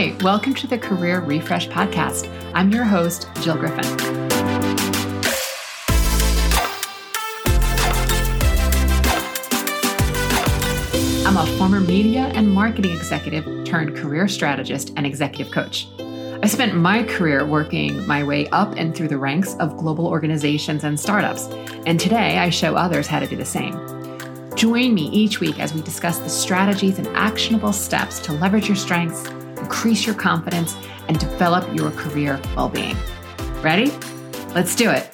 Hi, welcome to the Career Refresh Podcast. I'm your host, Jill Griffin. I'm a former media and marketing executive turned career strategist and executive coach. I spent my career working my way up and through the ranks of global organizations and startups, and today I show others how to do the same. Join me each week as we discuss the strategies and actionable steps to leverage your strengths, increase your confidence, and develop your career well being. Ready? Let's do it.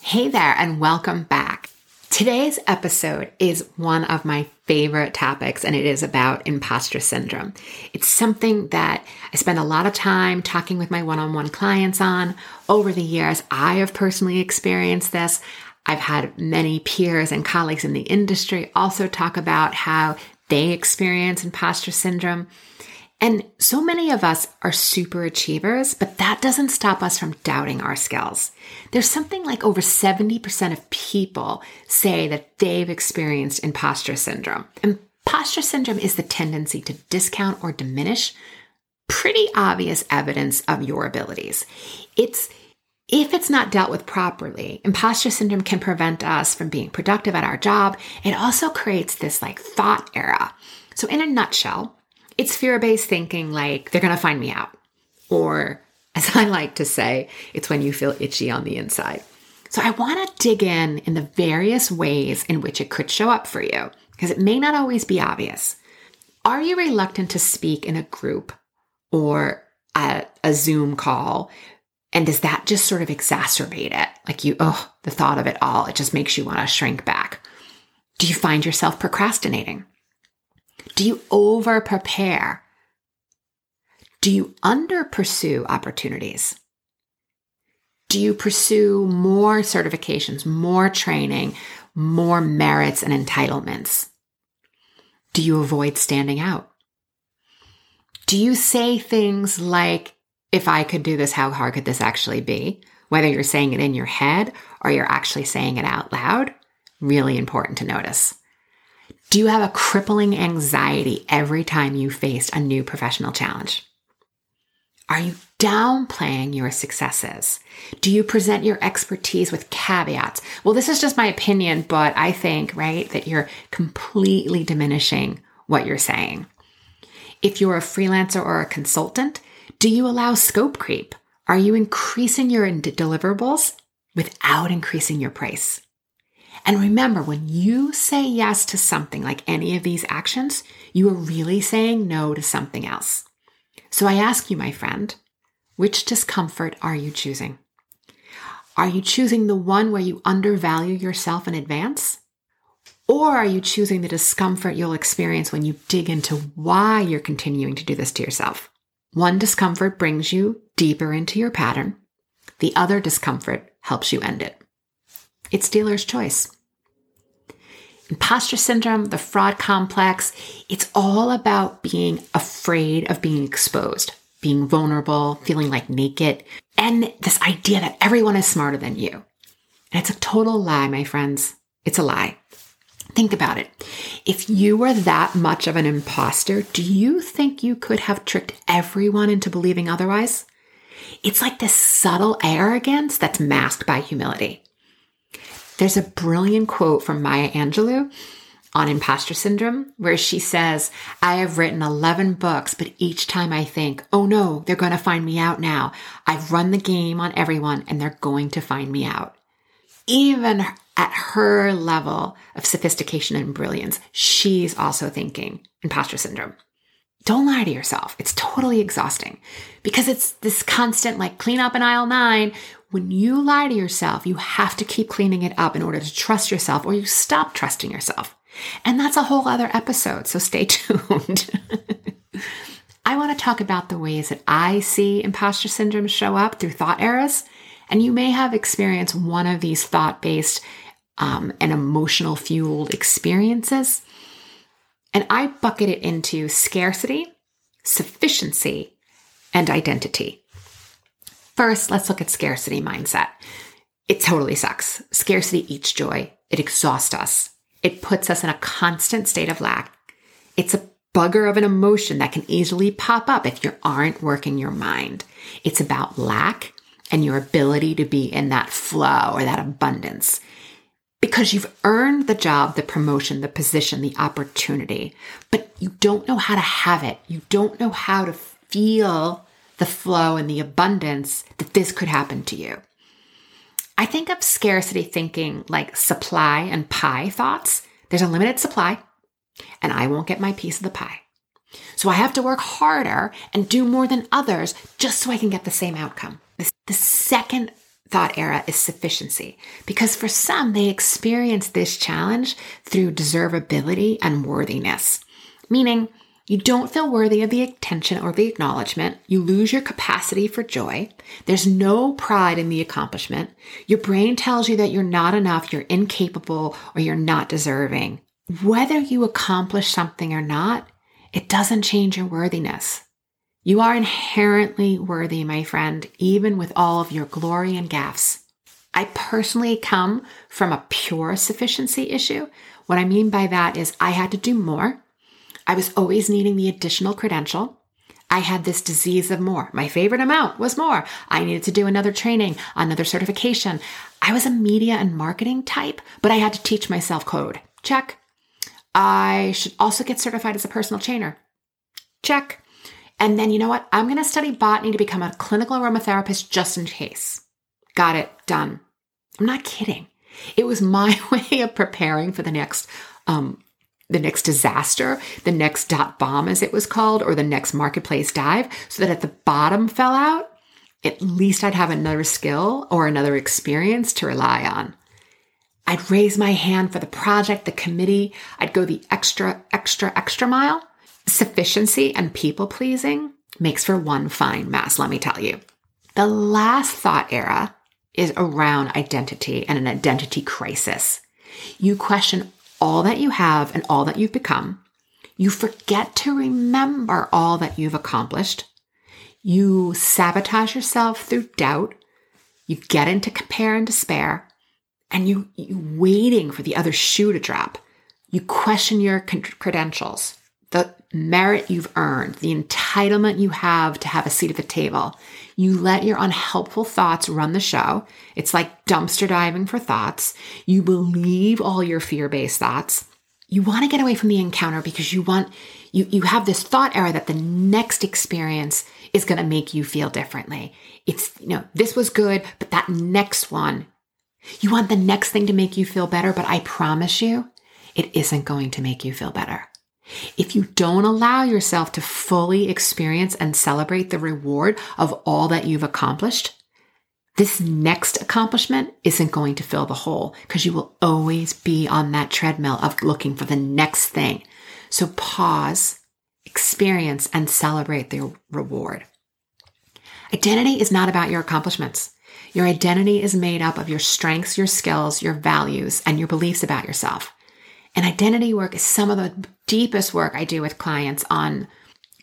Hey there, and welcome back. Today's episode is one of my favorite topics, and it is about imposter syndrome. It's something that I spend a lot of time talking with my one on one clients on. Over the years, I have personally experienced this. I've had many peers and colleagues in the industry also talk about how they experience imposter syndrome. And so many of us are super achievers, but that doesn't stop us from doubting our skills. There's something like over 70% of people say that they've experienced imposter syndrome. Imposter syndrome is the tendency to discount or diminish pretty obvious evidence of your abilities. It's if it's not dealt with properly, imposter syndrome can prevent us from being productive at our job. It also creates this like thought error. So in a nutshell, it's fear based thinking like they're going to find me out. Or, as I like to say, it's when you feel itchy on the inside. So, I want to dig in in the various ways in which it could show up for you, because it may not always be obvious. Are you reluctant to speak in a group or at a Zoom call? And does that just sort of exacerbate it? Like you, oh, the thought of it all, it just makes you want to shrink back. Do you find yourself procrastinating? Do you over prepare? Do you under pursue opportunities? Do you pursue more certifications, more training, more merits and entitlements? Do you avoid standing out? Do you say things like, if I could do this, how hard could this actually be? Whether you're saying it in your head or you're actually saying it out loud, really important to notice. Do you have a crippling anxiety every time you faced a new professional challenge? Are you downplaying your successes? Do you present your expertise with caveats? Well, this is just my opinion, but I think, right, that you're completely diminishing what you're saying. If you're a freelancer or a consultant, do you allow scope creep? Are you increasing your deliverables without increasing your price? And remember, when you say yes to something like any of these actions, you are really saying no to something else. So I ask you, my friend, which discomfort are you choosing? Are you choosing the one where you undervalue yourself in advance? Or are you choosing the discomfort you'll experience when you dig into why you're continuing to do this to yourself? One discomfort brings you deeper into your pattern. The other discomfort helps you end it. It's dealer's choice imposter syndrome, the fraud complex, it's all about being afraid of being exposed, being vulnerable, feeling like naked, and this idea that everyone is smarter than you. And it's a total lie, my friends. It's a lie. Think about it. If you were that much of an imposter, do you think you could have tricked everyone into believing otherwise? It's like this subtle arrogance that's masked by humility. There's a brilliant quote from Maya Angelou on imposter syndrome where she says, I have written 11 books, but each time I think, oh no, they're going to find me out now. I've run the game on everyone and they're going to find me out. Even at her level of sophistication and brilliance, she's also thinking imposter syndrome. Don't lie to yourself. It's totally exhausting because it's this constant like clean up in aisle nine when you lie to yourself, you have to keep cleaning it up in order to trust yourself or you stop trusting yourself. And that's a whole other episode, so stay tuned. I want to talk about the ways that I see imposter syndrome show up through thought errors. And you may have experienced one of these thought based um, and emotional fueled experiences. And I bucket it into scarcity, sufficiency, and identity. First, let's look at scarcity mindset. It totally sucks. Scarcity eats joy. it exhausts us. It puts us in a constant state of lack. It's a bugger of an emotion that can easily pop up if you aren't working your mind. It's about lack and your ability to be in that flow or that abundance because you've earned the job, the promotion, the position, the opportunity, but you don't know how to have it. You don't know how to feel the flow and the abundance that this could happen to you. I think of scarcity thinking like supply and pie thoughts. There's a limited supply, and I won't get my piece of the pie. So I have to work harder and do more than others just so I can get the same outcome. The second thought error is sufficiency because for some, they experience this challenge through deservability and worthiness, meaning you don't feel worthy of the attention or the acknowledgement. You lose your capacity for joy. There's no pride in the accomplishment. Your brain tells you that you're not enough, you're incapable, or you're not deserving. Whether you accomplish something or not, it doesn't change your worthiness. You are inherently worthy, my friend, even with all of your glory and gaffes. I personally come from a pure sufficiency issue. What I mean by that is I had to do more. I was always needing the additional credential. I had this disease of more. My favorite amount was more. I needed to do another training, another certification. I was a media and marketing type, but I had to teach myself code. Check. I should also get certified as a personal trainer. Check. And then you know what? I'm going to study botany to become a clinical aromatherapist just in case. Got it. Done. I'm not kidding. It was my way of preparing for the next, um, the next disaster, the next dot bomb, as it was called, or the next marketplace dive, so that if the bottom fell out, at least I'd have another skill or another experience to rely on. I'd raise my hand for the project, the committee. I'd go the extra, extra, extra mile Sufficiency and people pleasing makes for one fine mess, let me tell you. The last thought error is around identity and an identity crisis. You question all that you have and all that you've become. You forget to remember all that you've accomplished. You sabotage yourself through doubt. You get into compare and despair and you, you waiting for the other shoe to drop. You question your credentials the merit you've earned, the entitlement you have to have a seat at the table. You let your unhelpful thoughts run the show. It's like dumpster diving for thoughts. You believe all your fear based thoughts. You want to get away from the encounter because you want, you, you have this thought error that the next experience is going to make you feel differently. It's, you know, this was good, but that next one, you want the next thing to make you feel better, but I promise you, it isn't going to make you feel better. If you don't allow yourself to fully experience and celebrate the reward of all that you've accomplished, this next accomplishment isn't going to fill the hole because you will always be on that treadmill of looking for the next thing. So pause, experience, and celebrate the reward. Identity is not about your accomplishments. Your identity is made up of your strengths, your skills, your values, and your beliefs about yourself. And identity work is some of the deepest work I do with clients on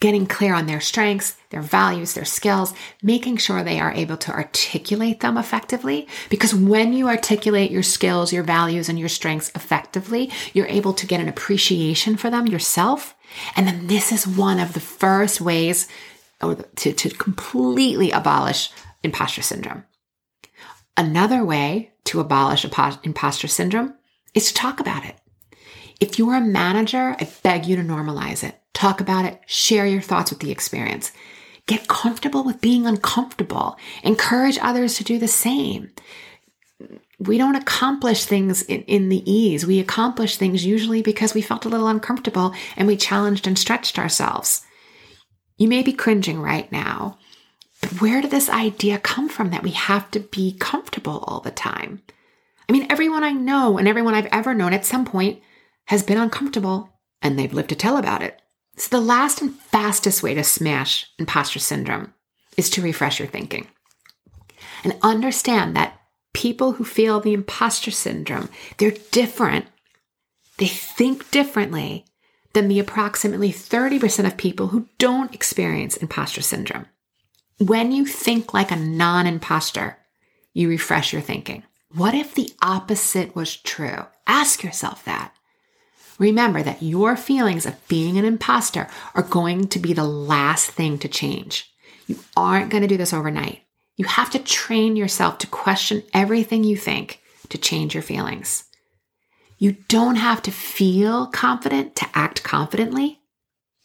getting clear on their strengths, their values, their skills, making sure they are able to articulate them effectively. Because when you articulate your skills, your values, and your strengths effectively, you're able to get an appreciation for them yourself. And then this is one of the first ways to, to completely abolish imposter syndrome. Another way to abolish imposter syndrome is to talk about it. If you're a manager, I beg you to normalize it. Talk about it. Share your thoughts with the experience. Get comfortable with being uncomfortable. Encourage others to do the same. We don't accomplish things in, in, the ease. We accomplish things usually because we felt a little uncomfortable and we challenged and stretched ourselves. You may be cringing right now, but where did this idea come from that we have to be comfortable all the time? I mean, everyone I know and everyone I've ever known at some point has been uncomfortable and they've lived to tell about it. So, the last and fastest way to smash imposter syndrome is to refresh your thinking and understand that people who feel the imposter syndrome, they're different. They think differently than the approximately 30% of people who don't experience imposter syndrome. When you think like a non imposter, you refresh your thinking. What if the opposite was true? Ask yourself that. Remember that your feelings of being an imposter are going to be the last thing to change. You aren't going to do this overnight. You have to train yourself to question everything you think to change your feelings. You don't have to feel confident to act confidently.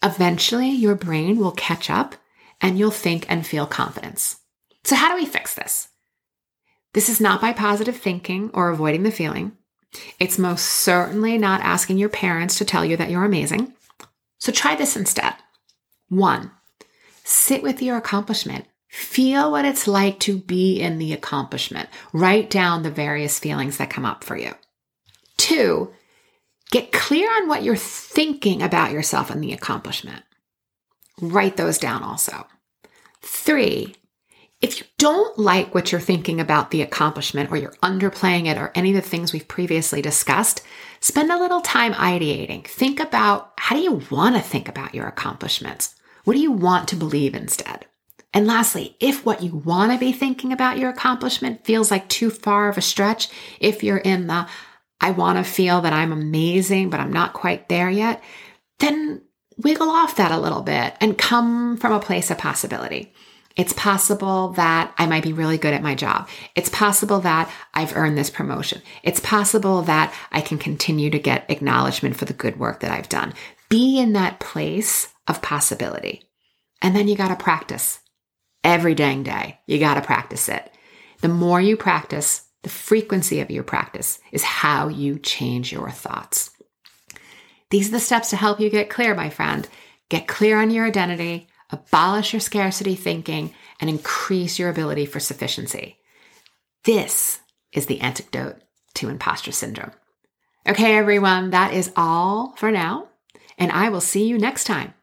Eventually, your brain will catch up and you'll think and feel confidence. So, how do we fix this? This is not by positive thinking or avoiding the feeling. It's most certainly not asking your parents to tell you that you're amazing. So, try this instead. One, sit with your accomplishment. Feel what it's like to be in the accomplishment. Write down the various feelings that come up for you. Two, get clear on what you're thinking about yourself and the accomplishment. Write those down also. Three, if you don't like what you're thinking about the accomplishment or you're underplaying it or any of the things we've previously discussed, spend a little time ideating. Think about how do you want to think about your accomplishments? What do you want to believe instead? And lastly, if what you want to be thinking about your accomplishment feels like too far of a stretch, if you're in the I want to feel that I'm amazing, but I'm not quite there yet, then wiggle off that a little bit and come from a place of possibility. It's possible that I might be really good at my job. It's possible that I've earned this promotion. It's possible that I can continue to get acknowledgement for the good work that I've done. Be in that place of possibility. And then you got to practice every dang day. You got to practice it. The more you practice, the frequency of your practice is how you change your thoughts. These are the steps to help you get clear, my friend. Get clear on your identity, abolish your scarcity thinking, and increase your ability for sufficiency. This is the antidote to imposter syndrome. Okay, everyone, that is all for now, and I will see you next time.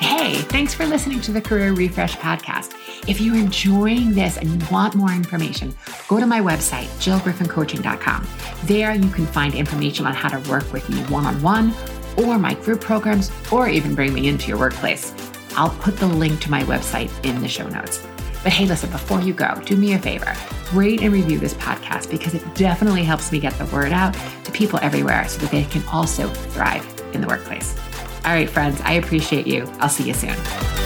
Hey, thanks for listening to the Career Refresh podcast. If you're enjoying this and you want more information, go to my website, jillgriffincoaching.com. There you can find information on how to work with me one on one or my group programs, or even bring me into your workplace. I'll put the link to my website in the show notes. But hey, listen, before you go, do me a favor rate and review this podcast because it definitely helps me get the word out to people everywhere so that they can also thrive in the workplace. All right, friends, I appreciate you. I'll see you soon.